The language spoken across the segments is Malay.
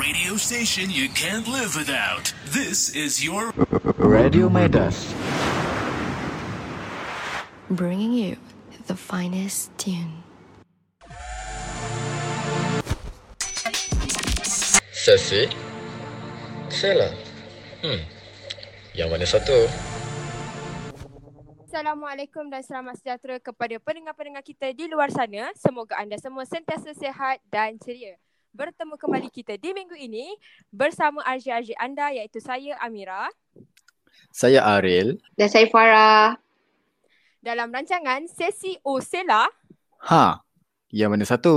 radio station you can't live without. This is your Radio Medas. bringing you the finest tune. Sesi? Salah. Hmm. Yang mana satu? Assalamualaikum dan selamat sejahtera kepada pendengar-pendengar kita di luar sana. Semoga anda semua sentiasa sihat dan ceria. Bertemu kembali kita di minggu ini bersama RJ-RJ anda iaitu saya Amira Saya Aril. Dan saya Farah. dalam rancangan Sesi Osela. Ha. Yang mana satu?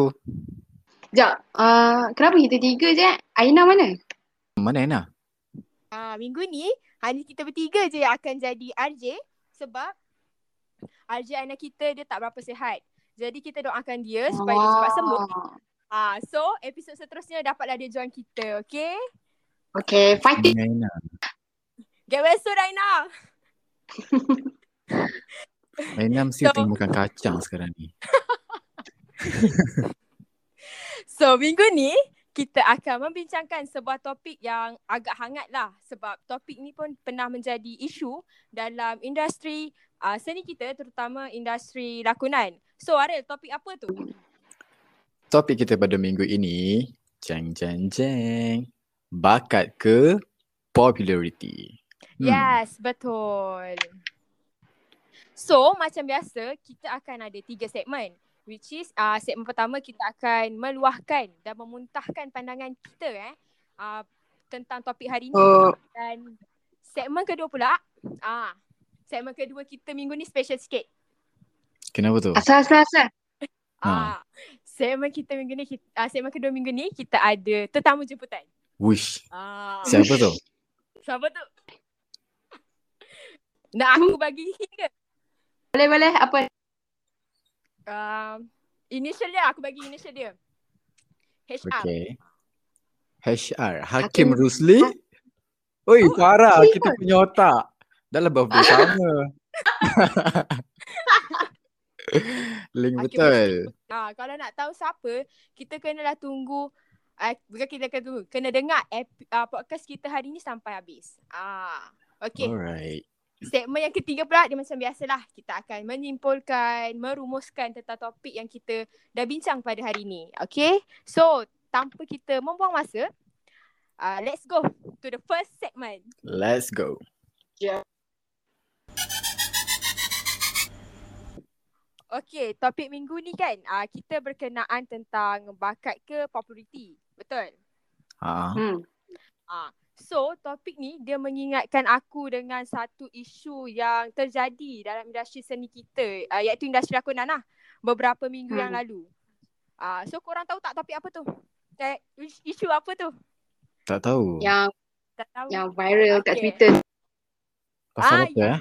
Sekejap, uh, kenapa kita tiga je? Aina mana? Mana Aina? Uh, minggu ni hanya kita bertiga je yang akan jadi RJ sebab RJ Aina kita dia tak berapa sihat. Jadi kita doakan dia supaya dia cepat sembuh. Ah, so episod seterusnya dapatlah dia join kita, okay? Okay, fighting. Aina. Get well soon Aina. Aina mesti So- tengok makan kacang sekarang ni. So minggu ni kita akan membincangkan sebuah topik yang agak hangat lah sebab topik ni pun pernah menjadi isu dalam industri uh, seni kita terutama industri lakonan. So Aril, topik apa tu? Topik kita pada minggu ini, jeng jeng jeng. Bakat ke popularity? Hmm. Yes, betul. So macam biasa kita akan ada tiga segmen which is uh, segmen pertama kita akan meluahkan dan memuntahkan pandangan kita eh uh, tentang topik hari ni. Oh, Dan segmen kedua pula, ah, segmen kedua kita minggu ni special sikit. Kenapa tu? asal, asal, asal. Ah, segmen kita minggu ni, kita, ah, segmen kedua minggu ni kita ada tetamu jemputan. Wish. Ah, Siapa tu? siapa tu? Nak aku bagi hint ke? Boleh, boleh. Apa? Uh, initial dia, aku bagi initial dia. HR. Okay. HR. Hakim Hakim- Rusli. Oi, Oh, Farah. Kita punya otak. Dah birthday sama. Link Hakim betul. Ah, kalau nak tahu siapa, kita kenalah tunggu uh, bukan kita kena tunggu, kena dengar ep- uh, podcast kita hari ni sampai habis. Ah, okay. Alright. Segmen yang ketiga pula dia macam biasalah. Kita akan menyimpulkan, merumuskan tentang topik yang kita dah bincang pada hari ni. Okay? So, tanpa kita membuang masa, uh, let's go to the first segment. Let's go. Okay, topik minggu ni kan, uh, kita berkenaan tentang bakat ke populariti. Betul? Ha. Hmm. Ah, so topik ni dia mengingatkan aku dengan satu isu yang terjadi dalam industri seni kita, uh, iaitu industri lakonan lah beberapa minggu yang Hmm. lalu. Ah, so korang tahu tak topik apa tu? Eh, is- isu apa tu? Tak tahu. Yang Tak tahu. yang viral kat Okay. Twitter. Pasal Ah, apa eh?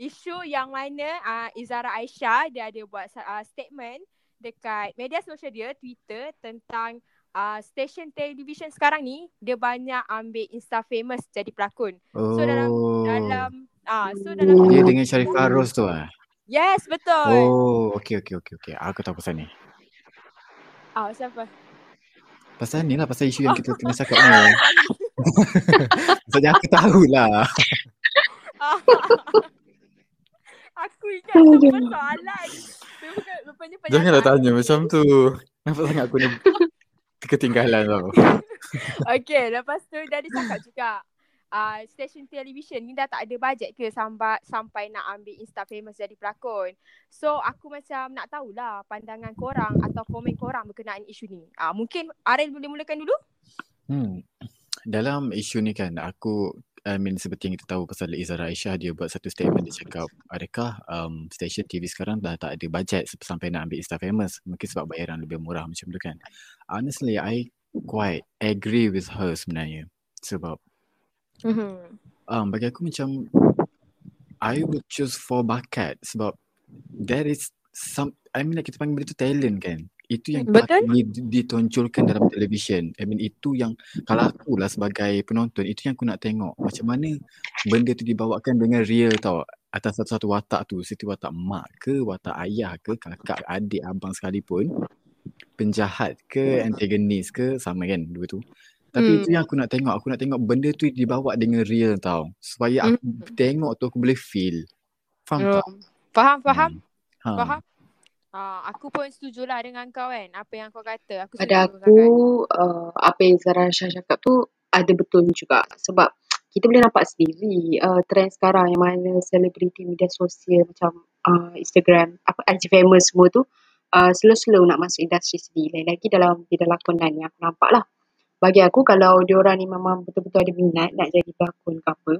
Isu yang mana uh, Izara Aisyah dia ada buat uh, statement dekat media sosial dia Twitter tentang uh, stesen televisyen sekarang ni dia banyak ambil insta famous jadi pelakon. Oh. So dalam dalam ah so dalam Dia dengan Syarif Farouz tu ah. Yes, betul. Oh, okey okey okey okey. Aku tahu pasal ni. Ah, siapa? Pasal ni lah pasal isu yang kita tengah cakap ni. Maksudnya aku tahulah. Aku ingat tu persoalan. Dia bukan rupanya. Janganlah tanya macam tu. Nampak sangat aku ni ketinggalan tau. Okay, lepas tu dia ada cakap juga. Uh, stesen televisyen ni dah tak ada bajet ke sampai, sampai nak ambil insta famous jadi pelakon. So aku macam nak tahulah pandangan korang atau komen korang berkenaan isu ni. Uh, mungkin Aril boleh mulakan dulu? Hmm. Dalam isu ni kan aku I mean seperti yang kita tahu pasal Izara Aisyah dia buat satu statement dia cakap adakah um, stesen TV sekarang dah tak ada bajet sampai nak ambil Insta famous mungkin sebab bayaran lebih murah macam tu kan. Honestly I quite agree with her sebenarnya sebab Mm-hmm. um, bagi aku macam I would choose for bakat sebab there is some I mean like kita panggil benda tu talent kan. Itu yang Betul. patut di- ditonjolkan dalam televisyen. I mean itu yang kalau aku lah sebagai penonton itu yang aku nak tengok macam mana benda tu dibawakan dengan real tau atas satu-satu watak tu. Situ watak mak ke, watak ayah ke, kakak, adik, abang sekalipun. penjahat ke antagonis ke sama kan dua tu. Tapi Hmm. itu yang aku nak tengok. Aku nak tengok benda tu dibawa dengan real tau. Supaya aku Hmm. tengok tu aku boleh feel. Faham tak? Oh, Faham, faham, Ha. faham. Ah, aku pun setujulah dengan kau kan. Apa yang kau kata. Aku Pada setuju aku, uh, apa yang Zara Shah cakap tu ada betul juga. Sebab kita boleh nampak sendiri uh, trend sekarang yang mana selebriti media sosial macam uh, Instagram, apa IG famous semua tu uh, slow-slow nak masuk industri sendiri. Lain lagi dalam bidang lakonan yang aku nampak lah. Bagi aku kalau diorang ni memang betul-betul ada minat nak jadi pelakon ke apa,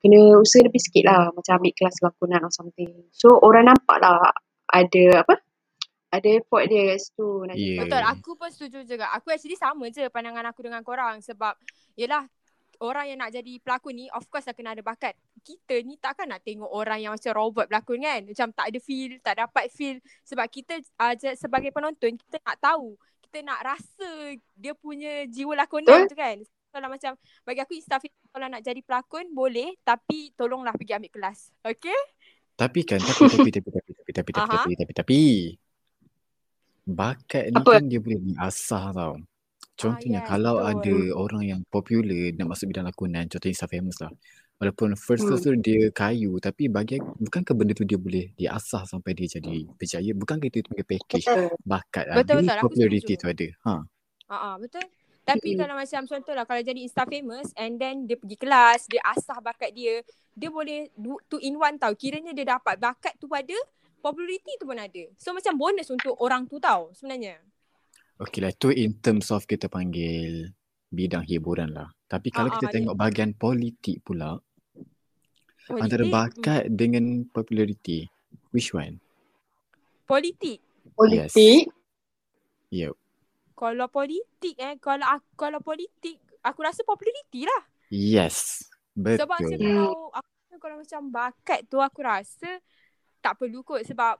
kena usaha lebih sikit lah. Macam ambil kelas lakonan or something. So orang nampak lah ada apa? Ada effort dia kat situ. Nak Yeah. Betul, aku pun setuju juga. Aku actually sama je pandangan aku dengan korang sebab yelah orang yang nak jadi pelakon ni of course lah kena ada bakat. Kita ni takkan nak tengok orang yang macam robot berlakon kan. Macam tak ada feel, tak dapat feel sebab kita uh, sebagai penonton kita nak tahu, kita nak rasa dia punya jiwa lakonan tu kan. Kalau macam bagi aku Instafit kalau nak jadi pelakon boleh tapi tolonglah pergi ambil kelas. Okay? Tapi kan, tapi, tapi, tapi, tapi, tapi, tapi, tapi, Aha. tapi, tapi, tapi, bakat ni Apa? kan dia boleh diasah tau. Contohnya yes, kalau betul. ada orang yang popular nak masuk bidang lakonan, contohnya Insta famous lah. Walaupun first Hmm. first tu dia kayu tapi bagi bukankah benda tu dia boleh diasah sampai dia jadi berjaya? Bukankah itu punya package Betul. bakat Betul, ada, betul. Popularity tu ada. Ha. Ah, uh betul. Tapi kalau macam contohlah kalau jadi Insta famous and then dia pergi kelas, dia asah bakat dia, dia boleh do, two in one tau. Kiranya dia dapat bakat tu ada, popularity tu pun ada. So macam bonus untuk orang tu tau sebenarnya. Okay lah, tu in terms of kita panggil bidang hiburan lah. Tapi kalau Ah, kita ah, tengok bahagian politik pula, Politik, antara bakat dengan popularity, which one? politik. Politik. Yep. Kalau politik eh, kalau aku, kalau politik, aku rasa popularity lah. Yes. Betul. Sebab macam kalau aku rasa kalau macam bakat tu aku rasa tak perlu kot sebab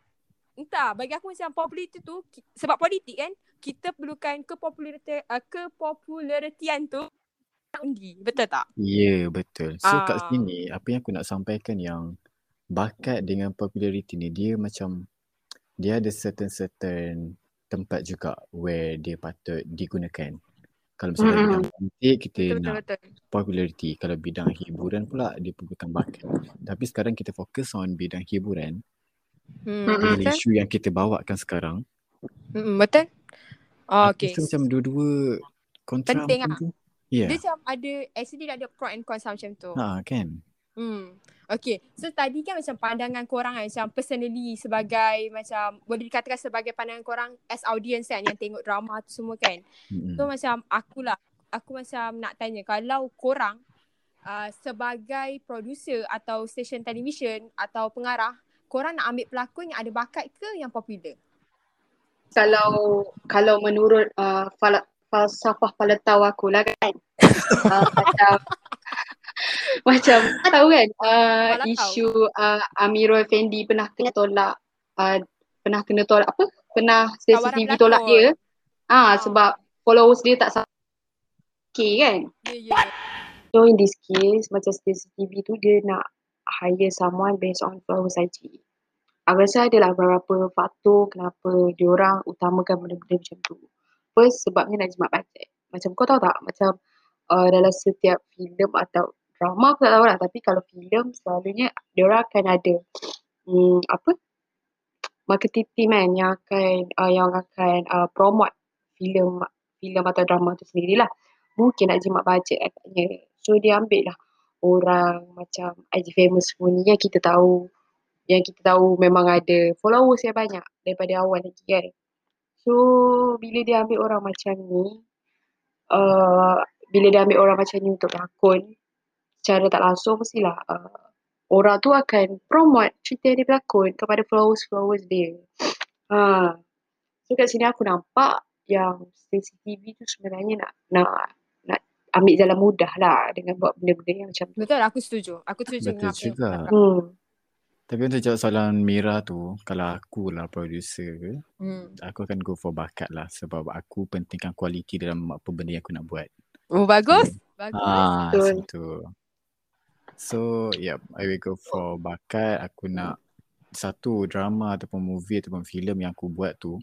entah bagi aku macam populariti tu sebab politik kan kita perlukan kepopulariti uh, kepopularitian tu undi betul tak? Ya, yeah, betul. So kat Ah. sini, apa yang aku nak sampaikan yang bakat dengan popularity ni, dia macam, dia ada certain-certain tempat juga where dia patut digunakan. Kalau misalnya Mm-mm. bidang politik, kita Betul nak betul. popularity. Kalau bidang hiburan pula, dia perlukan bakat. Tapi sekarang kita fokus on bidang hiburan. Hmm. Dengan betul. isu yang kita bawakan sekarang. Hmm, betul. Oh, okay. rasa macam dua-dua kontra Penting ah. tu. Ya. Dia macam ada actually dia ada pro and cons lah macam tu. Ha, kan? Hmm. Okay. So tadi kan macam pandangan korang kan macam personally sebagai macam boleh dikatakan sebagai pandangan korang as audience kan yang tengok drama tu semua kan. Mm-mm. So macam akulah aku macam nak tanya kalau korang uh, sebagai producer atau stesen televisyen atau pengarah korang nak ambil pelakon yang ada bakat ke yang popular? Kalau kalau menurut uh, fal- falsafah paletau aku lah kan. uh, macam macam tahu kan uh, isu uh, Amirul Effendi pernah kena tolak uh, pernah kena tolak apa? Pernah CCTV tolak dia. Ah. Ah sebab followers dia tak okay, kan. Ya ya. ya. So in this case macam CCTV tu dia nak hire someone based on followers saja. Aku rasa adalah beberapa faktor kenapa diorang utamakan benda-benda macam tu. First sebabnya nak jimat bajet. Macam kau tahu tak macam uh, dalam setiap filem atau drama aku tak tahu lah tapi kalau filem selalunya diorang akan ada hmm, apa marketing team kan yang akan uh, yang akan uh, promote filem filem atau drama tu sendirilah. Mungkin nak jimat bajet agaknya. So dia ambil lah orang macam IG famous semua ni yang kita tahu yang kita tahu memang ada followers yang banyak daripada awal lagi kan. So bila dia ambil orang macam ni uh, bila dia ambil orang macam ni untuk lakon secara tak langsung mestilah uh, orang tu akan promote cerita dia berlakon kepada followers-followers dia. Ha. So kat sini aku nampak yang CCTV tu sebenarnya nak nak nak ambil jalan mudah lah dengan buat benda-benda yang macam tu. Betul aku setuju. Aku setuju Betul dengan apa yang juga. cakap. Hmm. Tapi untuk jawab soalan Mira tu, kalau aku lah producer ke, Hmm. aku akan go for bakat lah sebab aku pentingkan kualiti dalam apa benda yang aku nak buat. Oh bagus. Bagus. Ah, Betul. So, yep, I will go for bakat. Aku nak satu drama ataupun movie ataupun filem yang aku buat tu,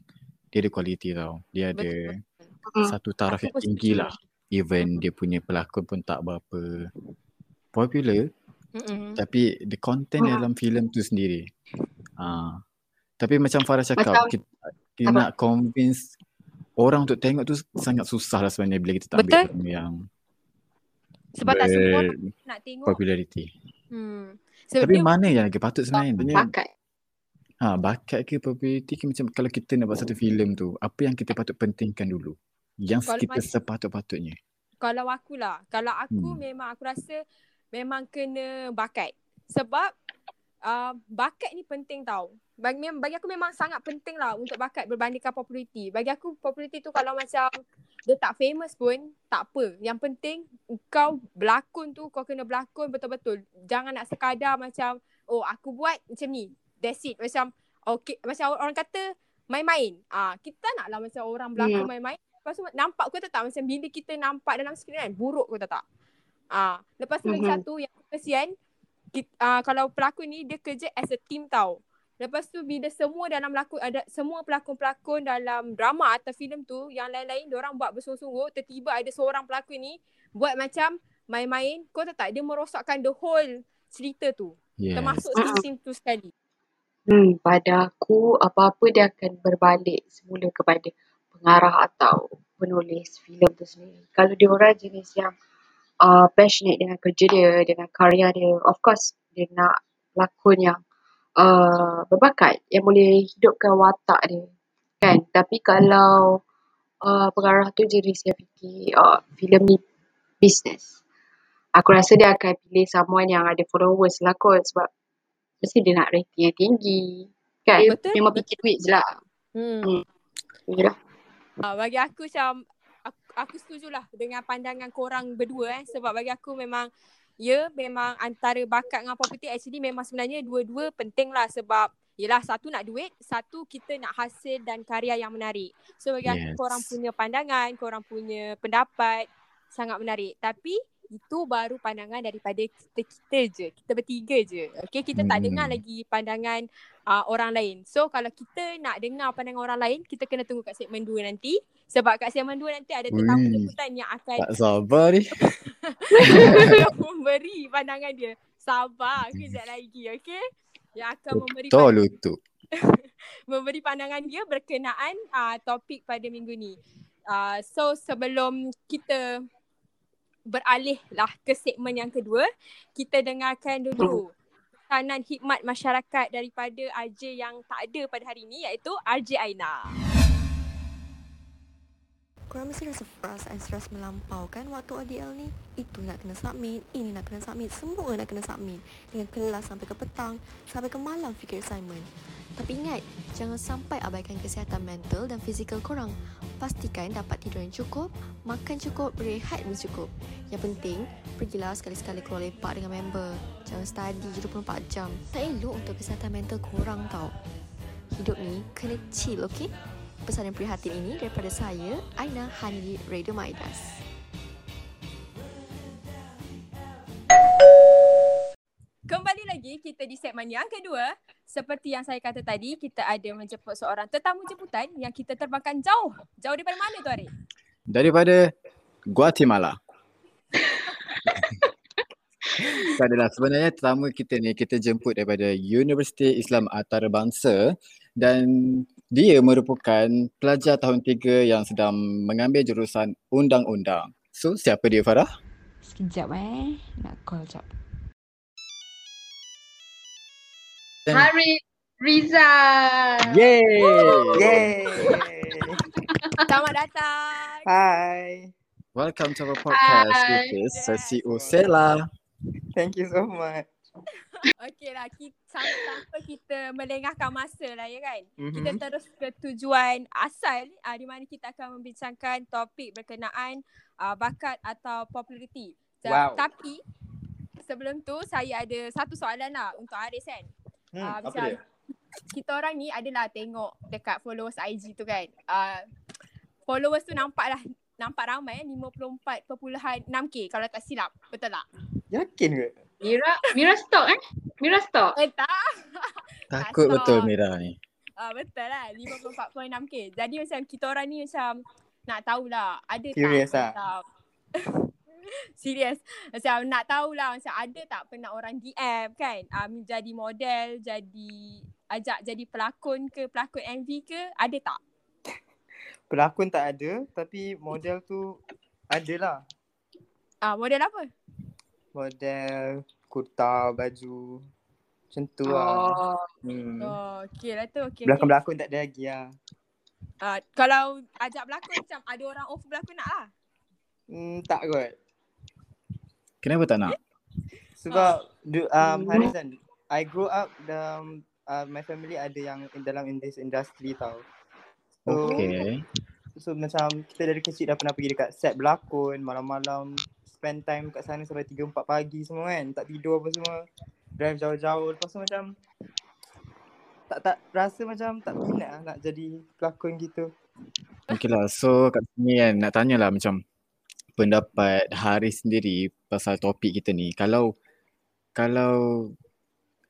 dia ada kualiti tau. Dia ada Betul. Hmm. satu taraf yang tinggi lah. Even dia punya pelakon pun tak berapa popular Mm-mm. tapi the content Hmm. dalam filem tu sendiri. Ah. Tapi macam Farah cakap Macam- kita, kita nak convince orang untuk tengok tu sangat susah lah sebenarnya bila kita tak ambil Betul. benda yang Sebab tak semua orang nak tengok. popularity. Hmm. Sebab Tapi dia mana yang lagi patut sebenarnya? Bakat. ha, bakat ke popularity ke macam kalau kita nak buat satu filem tu, apa yang kita patut pentingkan dulu? Yang Kalau kita sepatut-patutnya. kalau aku lah, kalau aku Hmm. memang aku rasa memang kena bakat. Sebab uh, bakat ni penting tau. Bagi, bagi aku memang sangat penting lah untuk bakat berbandingkan populariti. Bagi aku populariti tu kalau macam dia tak famous pun tak apa. Yang penting kau berlakon tu kau kena berlakon betul-betul. Jangan nak sekadar macam oh aku buat macam ni. That's it. Macam okay macam orang kata main-main. Ah kita nak lah macam orang berlakon Hmm. main-main. Lepas tu nampak kau tak macam bila kita nampak dalam skrin kan buruk kau tak? Ah lepas tu lagi Mhm. satu yang kesian kita, uh, kalau pelakon ni dia kerja as a team tau. Lepas tu bila semua dalam lakon ada semua pelakon-pelakon dalam drama atau filem tu yang lain-lain orang buat bersungguh-sungguh tiba-tiba ada seorang pelakon ni buat macam main-main kau tahu tak dia merosakkan the whole cerita tu Yes. termasuk Mm-mm. scene tu sekali. Hmm, pada aku apa-apa dia akan berbalik semula kepada pengarah atau penulis filem tu sendiri. Kalau dia orang jenis yang uh, passionate dengan kerja dia, dengan karya dia, of course dia nak lakon yang uh, berbakat yang boleh hidupkan watak dia. Kan? Tapi kalau uh, pengarah tu jenis yang fikir uh, filem ni business. Aku rasa dia akan pilih someone yang ada followers lakon sebab mesti dia nak rating yang tinggi. Kan? Eh, betul, Memang betul. fikir duit je lah. Hmm. Yelah. Uh, bagi aku macam aku, aku setujulah dengan pandangan korang berdua eh sebab bagi aku memang ya memang antara bakat dengan populariti actually memang sebenarnya dua-dua penting lah sebab Yelah satu nak duit, satu kita nak hasil dan karya yang menarik. So bagi aku Yes. korang punya pandangan, korang punya pendapat sangat menarik. Tapi itu baru pandangan daripada kita-kita je. Kita bertiga je. Okay, kita tak Hmm. dengar lagi pandangan uh, orang lain. So kalau kita nak dengar pandangan orang lain, kita kena tunggu kat segmen 2 nanti. Sebab kat segmen 2 nanti ada tetamu jemputan yang akan Tak sabar ni. memberi pandangan dia. Sabar kejap lagi, okay? Yang akan memberi Betul lutut. memberi pandangan dia berkenaan uh, topik pada minggu ni. Uh, so sebelum kita beralih lah ke segmen yang kedua, kita dengarkan dulu pesanan hikmat masyarakat daripada RJ yang tak ada pada hari ini iaitu RJ Aina. Korang mesti rasa perasaan stres melampau kan waktu ODL ni? Itu nak kena submit, ini nak kena submit, semua nak kena submit. Dengan kelas sampai ke petang, sampai ke malam fikir assignment. Tapi ingat, jangan sampai abaikan kesihatan mental dan fizikal korang. Pastikan dapat tidur yang cukup, makan cukup, berehat pun cukup. Yang penting, pergilah sekali-sekali keluar lepak dengan member. Jangan study je 24 jam. Tak elok untuk kesihatan mental korang tau. Hidup ni kena chill, okay? Pesanan prihatin ini daripada saya, Aina Hanidi Radio Maidas. Kembali lagi kita di segmen yang kedua. Seperti yang saya kata tadi, kita ada menjemput seorang tetamu jemputan yang kita terbangkan jauh. Jauh daripada mana tu Arif? Daripada Guatemala. tak adalah sebenarnya tetamu kita ni kita jemput daripada Universiti Islam Antarabangsa dan dia merupakan pelajar tahun 3 yang sedang mengambil jurusan undang-undang. So siapa dia Farah? Sekejap eh. Nak call jap. Haris Riza. Yay! Yay! Selamat datang. Hi. Welcome to our podcast Hi. with Sesi Usela. Thank you so much. Okey lah, kita, tanpa kita melengahkan masa lah ya kan. Mhm. Kita terus ke tujuan asal uh, di mana kita akan membincangkan topik berkenaan uh, bakat atau populariti. Ta- Wow. Tapi sebelum tu saya ada satu soalan lah untuk Aris kan. Hmm, Ah, apa macam dia? Kita orang ni adalah tengok dekat followers IG tu kan. Uh, followers tu nampak lah nampak ramai eh 54.6k kalau tak silap. Betul tak? Yakin ke? Mira, Mira Stock eh? Mira Stock. Eh tak. Takut Tak betul stop. Mira ni. Ah betul lah 54.6k. Jadi macam kita orang ni macam nak tahulah ada Curious tak lah. macam Serius Macam nak tahulah Macam ada tak pernah orang DM kan um, Jadi model Jadi Ajak jadi pelakon ke Pelakon MV ke Ada tak? Pelakon tak ada tapi model tu ada lah. Ah Model apa? Model kurta, baju. Macam tu lah. Oh. Hmm. Oh okay lah tu okay, okay. Belakang-belakang tak ada lagi lah. Ah, Kalau ajak berlakon macam Ada orang offer berlakon nak lah Hmm, tak kot. Kenapa tak nak? Sebab du, um, Haris kan, I grew up dalam uh, my family ada yang in dalam in this industry tau. So, Okay. so macam kita dari kecil dah pernah pergi dekat set berlakon, malam-malam spend time kat sana sampai 3 4 pagi semua kan. Tak tidur apa semua. Drive jauh-jauh. Lepas tu macam tak tak rasa macam tak minat lah nak jadi pelakon gitu. Okay lah. So kat sini kan nak tanya lah macam pendapat Haris sendiri pasal topik kita ni. Kalau kalau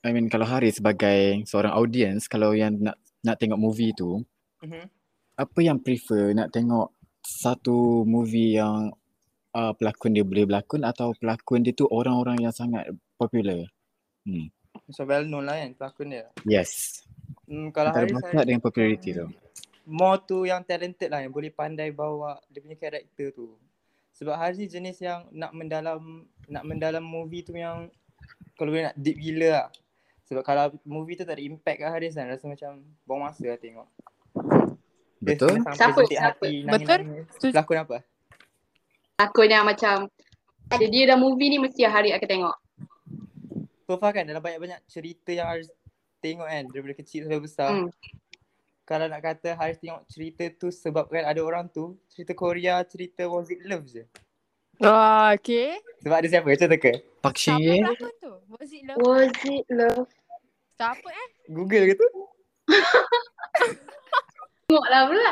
I mean kalau Haris sebagai seorang audience kalau yang nak nak tengok movie tu Mhm. apa yang prefer nak tengok satu movie yang uh, pelakon dia boleh berlakon atau pelakon dia tu orang-orang yang sangat popular? Hmm. Macam well known lah kan pelakon dia. Yes. Hmm, kalau Antara bakat Haris dengan popularity tu. more tu yang talented lah yang boleh pandai bawa dia punya karakter tu. Sebab Haris ni jenis yang nak mendalam nak mendalam movie tu yang kalau boleh nak deep gila lah. Sebab kalau movie tu tak ada impact kat Haris kan rasa macam buang masa lah tengok. Dia Betul? Siapa? Siapa? hati, Betul? nangis-nangis. Pelakon apa? Takutnya macam ada dia dah movie ni mesti hari akan tengok. So far kan dalam banyak-banyak cerita yang Haris tengok kan daripada kecil sampai besar. Hmm. Kalau nak kata Haris tengok cerita tu sebabkan ada orang tu, cerita Korea, cerita Was It Love je. Oh okay Sebab ada siapa? Cerita ke? Park Shin Ye? tu? Was it love? Was it love? Siapa eh? Google ke tu? Tengok lah pula.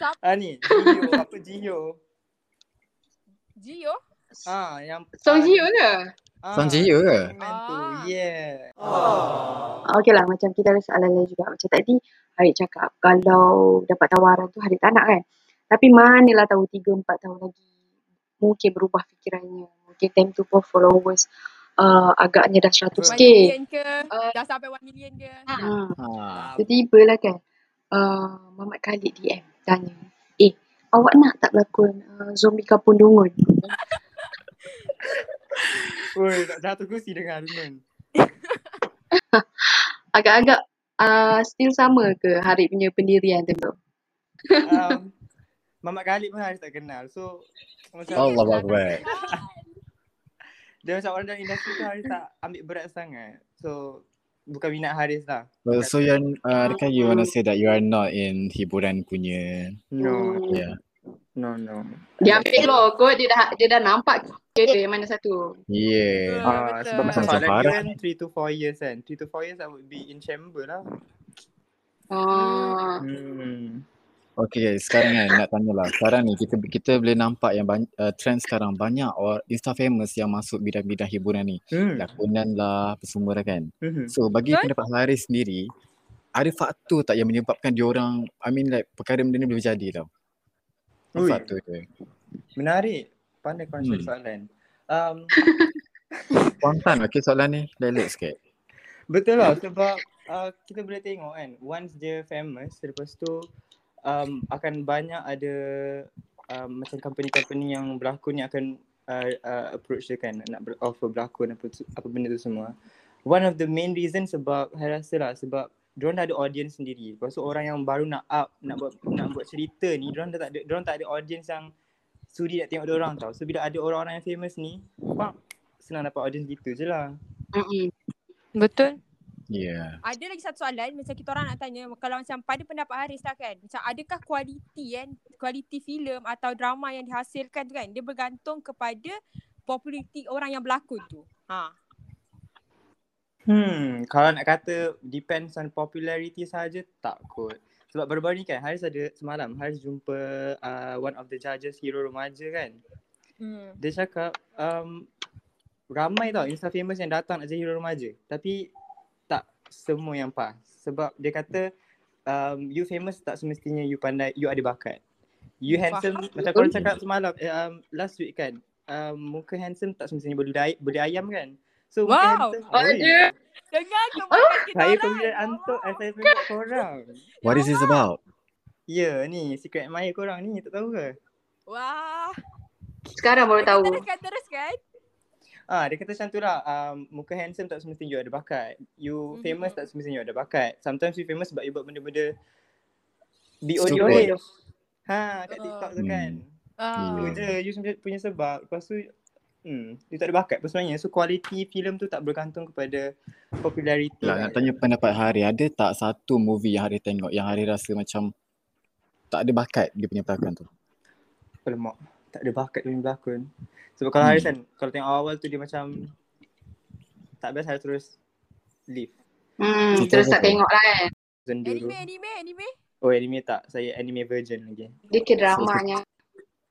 Siapa? Ah ni, Jihyo. apa Jihyo? Gio? Ah, yang Song Ji Hyo ke? ah, Song Ji Hyo ke? Man tu. Ah. Yeah. Ah, Okay lah macam kita ada soalan lain juga. Macam tadi Harik cakap kalau dapat tawaran tu Harik tak nak kan. Tapi manalah tahu 3-4 tahun lagi mungkin berubah fikirannya. Mungkin time tu pun followers uh, agaknya dah 100k. 1 million ke? Uh, Dah sampai 1 million ke? Hmm. Ha. Tiba-tiba lah kan uh, Muhammad Khalid DM tanya awak nak tak berlakon uh, zombie kapung dungun? Oi, tak jatuh kursi dengar Dunun. Agak-agak uh, still sama ke Harik punya pendirian tu? Um, Mamat Khalid pun Haris tak kenal. So macam Allah Akbar. dia macam orang dalam industri tu Haris tak ambil berat sangat. So bukan minat Haris lah. Well, so you're, uh, adakah you wanna say that you are not in hiburan punya No, yeah. no, no. Dia ambil loh kot dia dah dia dah nampak dia yang mana satu. Yeah. Ah, betul. sebab soalan dia kan 3 to 4 years kan. 3 to 4 years I would be in chamber lah. Oh. Hmm. Okay guys, sekarang kan nak tanya lah. Sekarang ni kita kita boleh nampak yang banyak, uh, trend sekarang banyak or Insta famous yang masuk bidang-bidang hiburan ni. Hmm. Lakonan lah, apa semua lah kan. Mhm. So bagi Betul. pendapat Haris sendiri, ada faktor tak yang menyebabkan diorang, I mean like perkara benda ni boleh berjadi tau? Ui. faktor tu? Menarik. Pandai kau cari Hmm. soalan. Um, Spontan okay soalan ni. Relax sikit. betul lah sebab uh, kita boleh tengok kan once dia famous lepas tu um, akan banyak ada um, macam company-company yang berlakon yang akan uh, uh, approach dia kan nak ber- offer berlakon apa tu, apa benda tu semua. One of the main reason sebab saya rasa lah sebab diorang dah ada audience sendiri. Lepas tu orang yang baru nak up nak buat nak buat cerita ni diorang dah tak ada diorang tak ada audience yang sudi nak tengok diorang tau. So bila ada orang-orang yang famous ni, pak senang dapat audience gitu je lah. Mm-mm. Betul. Yeah. Ada lagi satu soalan macam kita orang nak tanya kalau macam pada pendapat Haris lah kan macam adakah kualiti kan kualiti filem atau drama yang dihasilkan tu kan dia bergantung kepada populariti orang yang berlakon tu. Ha. Hmm, kalau nak kata depends on popularity saja tak kot. Sebab baru-baru ni kan Haris ada semalam Haris jumpa uh, one of the judges hero remaja kan. Hmm. Dia cakap um, ramai tau Insta famous yang datang nak jadi hero remaja. Tapi semua yang pas. Sebab dia kata um, you famous tak semestinya you pandai, you ada bakat. You handsome, Faham. macam korang cakap semalam, eh, um, last week kan, um, muka handsome tak semestinya beli, ay- beli ayam kan. So muka Wow. handsome, Oh, dia. Dengar kebaikan kita saya pemilihan antuk, eh, saya pemilihan korang. What is this about? Ya ni, secret admirer korang ni, tak tahu ke? Wah. Sekarang baru tahu. Teruskan, teruskan. Ah, dia kata macam tu lah, um, muka handsome tak semestinya you ada bakat. You Mhm. famous tak semestinya you ada bakat. Sometimes you famous sebab you buat benda-benda be Stupid. audio Ha, kat Oh. TikTok tu kan. Ah. Tu je, you sebenarnya punya sebab. Lepas tu, hmm, you tak ada bakat pun sebenarnya. So, quality filem tu tak bergantung kepada populariti. Lah, nak tanya pendapat Hari, ada tak satu movie yang Hari tengok yang Hari rasa macam tak ada bakat dia punya pelakon tu? Lemak. Tak ada bakat dia punya berlakon. Sebab kalau Hmm. Haris kan, kalau tengok awal tu dia macam tak best Haris terus leave. Hmm, Cerita terus tak tengok lah kan. Tu. Anime, anime, anime. Oh anime tak, saya anime virgin lagi. Dia ke dramanya.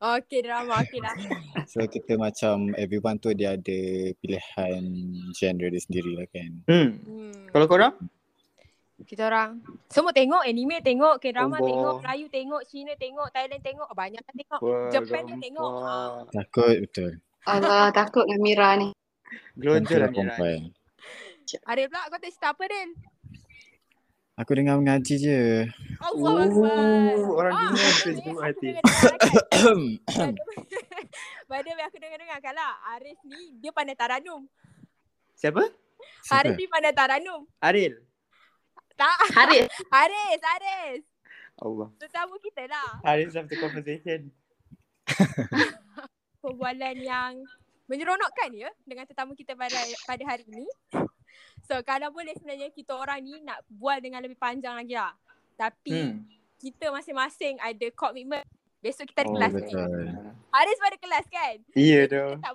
Okay, drama. Okay lah. So kita macam everyone tu dia ada pilihan genre dia sendiri lah kan. Hmm. Hmm. Kalau korang? Kita orang semua tengok anime tengok, K-drama Allah. tengok, Melayu tengok, Cina tengok, Thailand tengok, oh, banyak kan tengok. Wah, Japan dia tengok. Ah. Takut betul. Alah, takut dengan Mira ni. Gelonjol lah lah Mira. perempuan. Arif pula kau tak cerita apa? Aku dengar mengaji je. Allah Oh, orang Ah, dengar tu way, sebut aku hati. dengar-dengar. By the way, aku dengar-dengar kan lah. Arif ni dia pandai taranum. Siapa? Arif ni pandai taranum. Aril. Tak. Haris. Aris, Aris. Allah. Tetamu kita lah. Haris after conversation. Perbualan yang menyeronokkan ya dengan tetamu kita pada pada hari ini. So kalau boleh sebenarnya kita orang ni nak bual dengan lebih panjang lagi lah. Tapi Hmm. kita masing-masing ada commitment. Besok kita ada Oh kelas ni. betul. Haris pada kelas kan? Iya Jadi tu. kita tak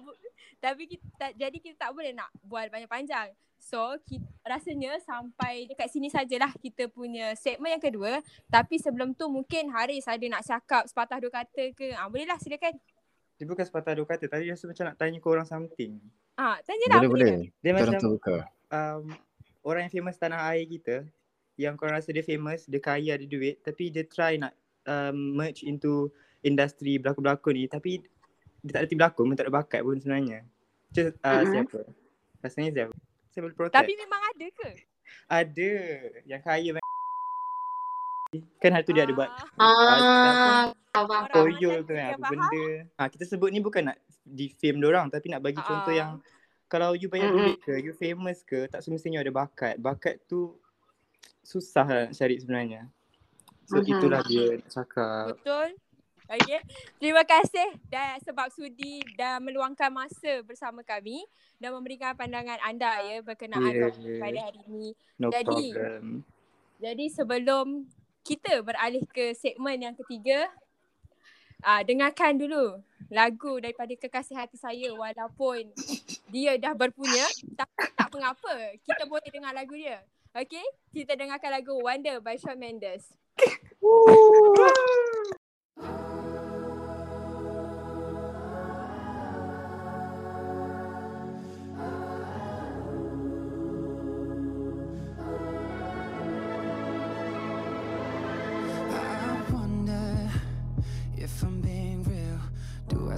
tapi kita tak, jadi kita tak boleh nak bual panjang-panjang. So kita, rasanya sampai dekat sini sajalah kita punya segmen yang kedua. Tapi sebelum tu mungkin Haris ada nak cakap sepatah dua kata ke? Ah boleh lah silakan. Dia bukan sepatah dua kata. Tadi rasa macam nak tanya korang something. Ah tanya lah Boleh boleh. Dia orang macam terbuka. um, orang yang famous tanah air kita. Yang korang rasa dia famous, dia kaya, ada duit. Tapi dia try nak um, merge into industri berlakon-berlakon ni. Tapi dia tak ada tim berlakon pun, tak ada bakat pun sebenarnya. Macam uh, Mhm. siapa? Rasanya siapa? Saya boleh protect. Tapi memang ada ke? Ada. Yang kaya Kan hari tu dia ada buat Ah, koyol mana tu kan yang apa benda. Ha, kita sebut ni bukan nak defame orang tapi nak bagi contoh Ah. yang kalau you banyak duit ke, you famous ke, tak semestinya ada bakat. Bakat tu susah lah nak cari sebenarnya. So Mhm. itulah dia nak cakap. Betul. Okay. Terima kasih dan sebab sudi dan meluangkan masa bersama kami dan memberikan pandangan anda ya berkenaan Yeah. topik pada hari ini. No Jadi, problem. Jadi sebelum kita beralih ke segmen yang ketiga, uh, dengarkan dulu lagu daripada kekasih hati saya walaupun dia dah berpunya tapi tak mengapa. Kita boleh dengar lagu dia. Okay? Kita dengarkan lagu Wonder by Shawn Mendes. I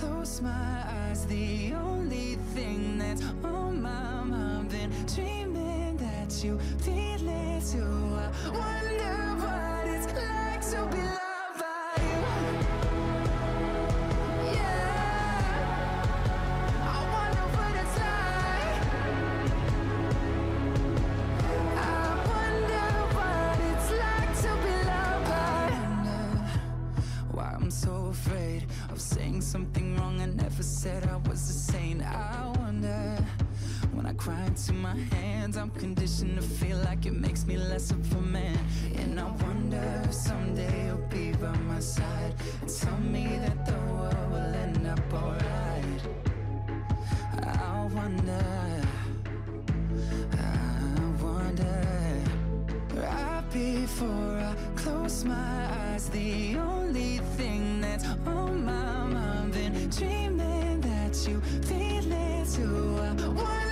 close my eyes, the only thing that's on my mind, been dreaming that you feel it too. I wonder what it's like to be loved close my eyes, the only thing that's on my mind been dreaming that you feel it too. I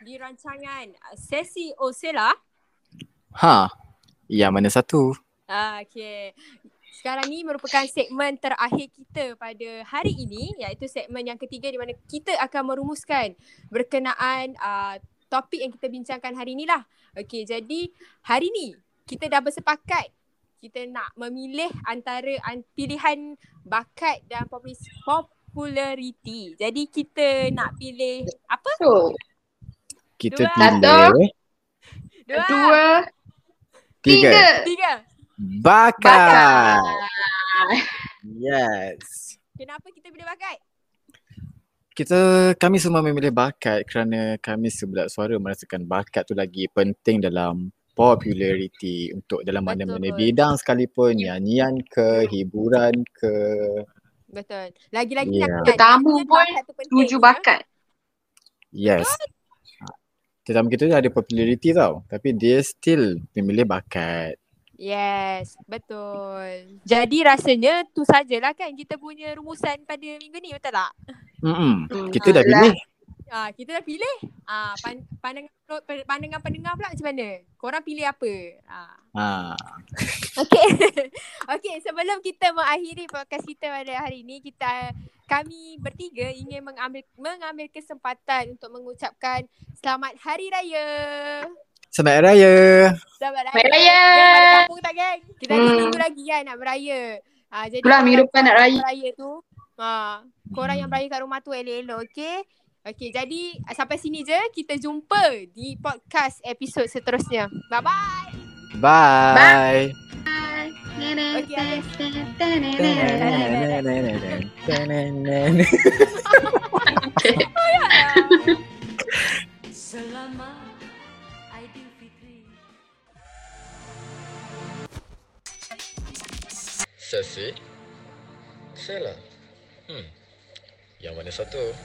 di rancangan uh, sesi Osela. Ha, yang mana satu? Ah, okay. Sekarang ni merupakan segmen terakhir kita pada hari ini iaitu segmen yang ketiga di mana kita akan merumuskan berkenaan uh, topik yang kita bincangkan hari ni lah. Okay, jadi hari ni kita dah bersepakat kita nak memilih antara an- pilihan bakat dan populariti. Jadi kita nak pilih apa? So, Kita Dua. pilih Dua. dua, tiga. tiga. Tiga. Bakat. Yes. Kenapa kita pilih bakat? Kita kami semua memilih bakat kerana kami sebelah suara merasakan bakat tu lagi penting dalam populariti untuk dalam mana-mana Betul. bidang sekalipun nyanyian ke hiburan ke Betul. Lagi-lagi Ya. nak Tetamu pun Tujuh ya. bakat. yes tetamu kita ada populariti tau tapi dia still memilih bakat Yes, betul. Jadi rasanya tu sajalah kan kita punya rumusan pada minggu ni, betul tak? Mm-mm. Hmm, kita dah pilih Ah, kita dah pilih. Ah, pan, pandangan pandangan pendengar pula macam mana? Korang pilih apa? Ah. ha. Okay. okay, sebelum kita mengakhiri podcast kita pada hari ini, kita kami bertiga ingin mengambil mengambil kesempatan untuk mengucapkan selamat hari raya. Selamat Hari Raya Selamat Selamat raya. Raya. Balik kampung tak geng? Kita ada Hmm. seminggu lagi kan nak beraya. Ah, jadi Itulah minggu depan nak raya. beraya tu, ah, korang yang beraya kat rumah tu elok-elok, okay? Okay, jadi ah, sampai sini je. Kita jumpa di podcast episod seterusnya. Bye-bye. bye. Selamat Aidilfitri. Sesi? Sela? Hmm. Yang mana satu?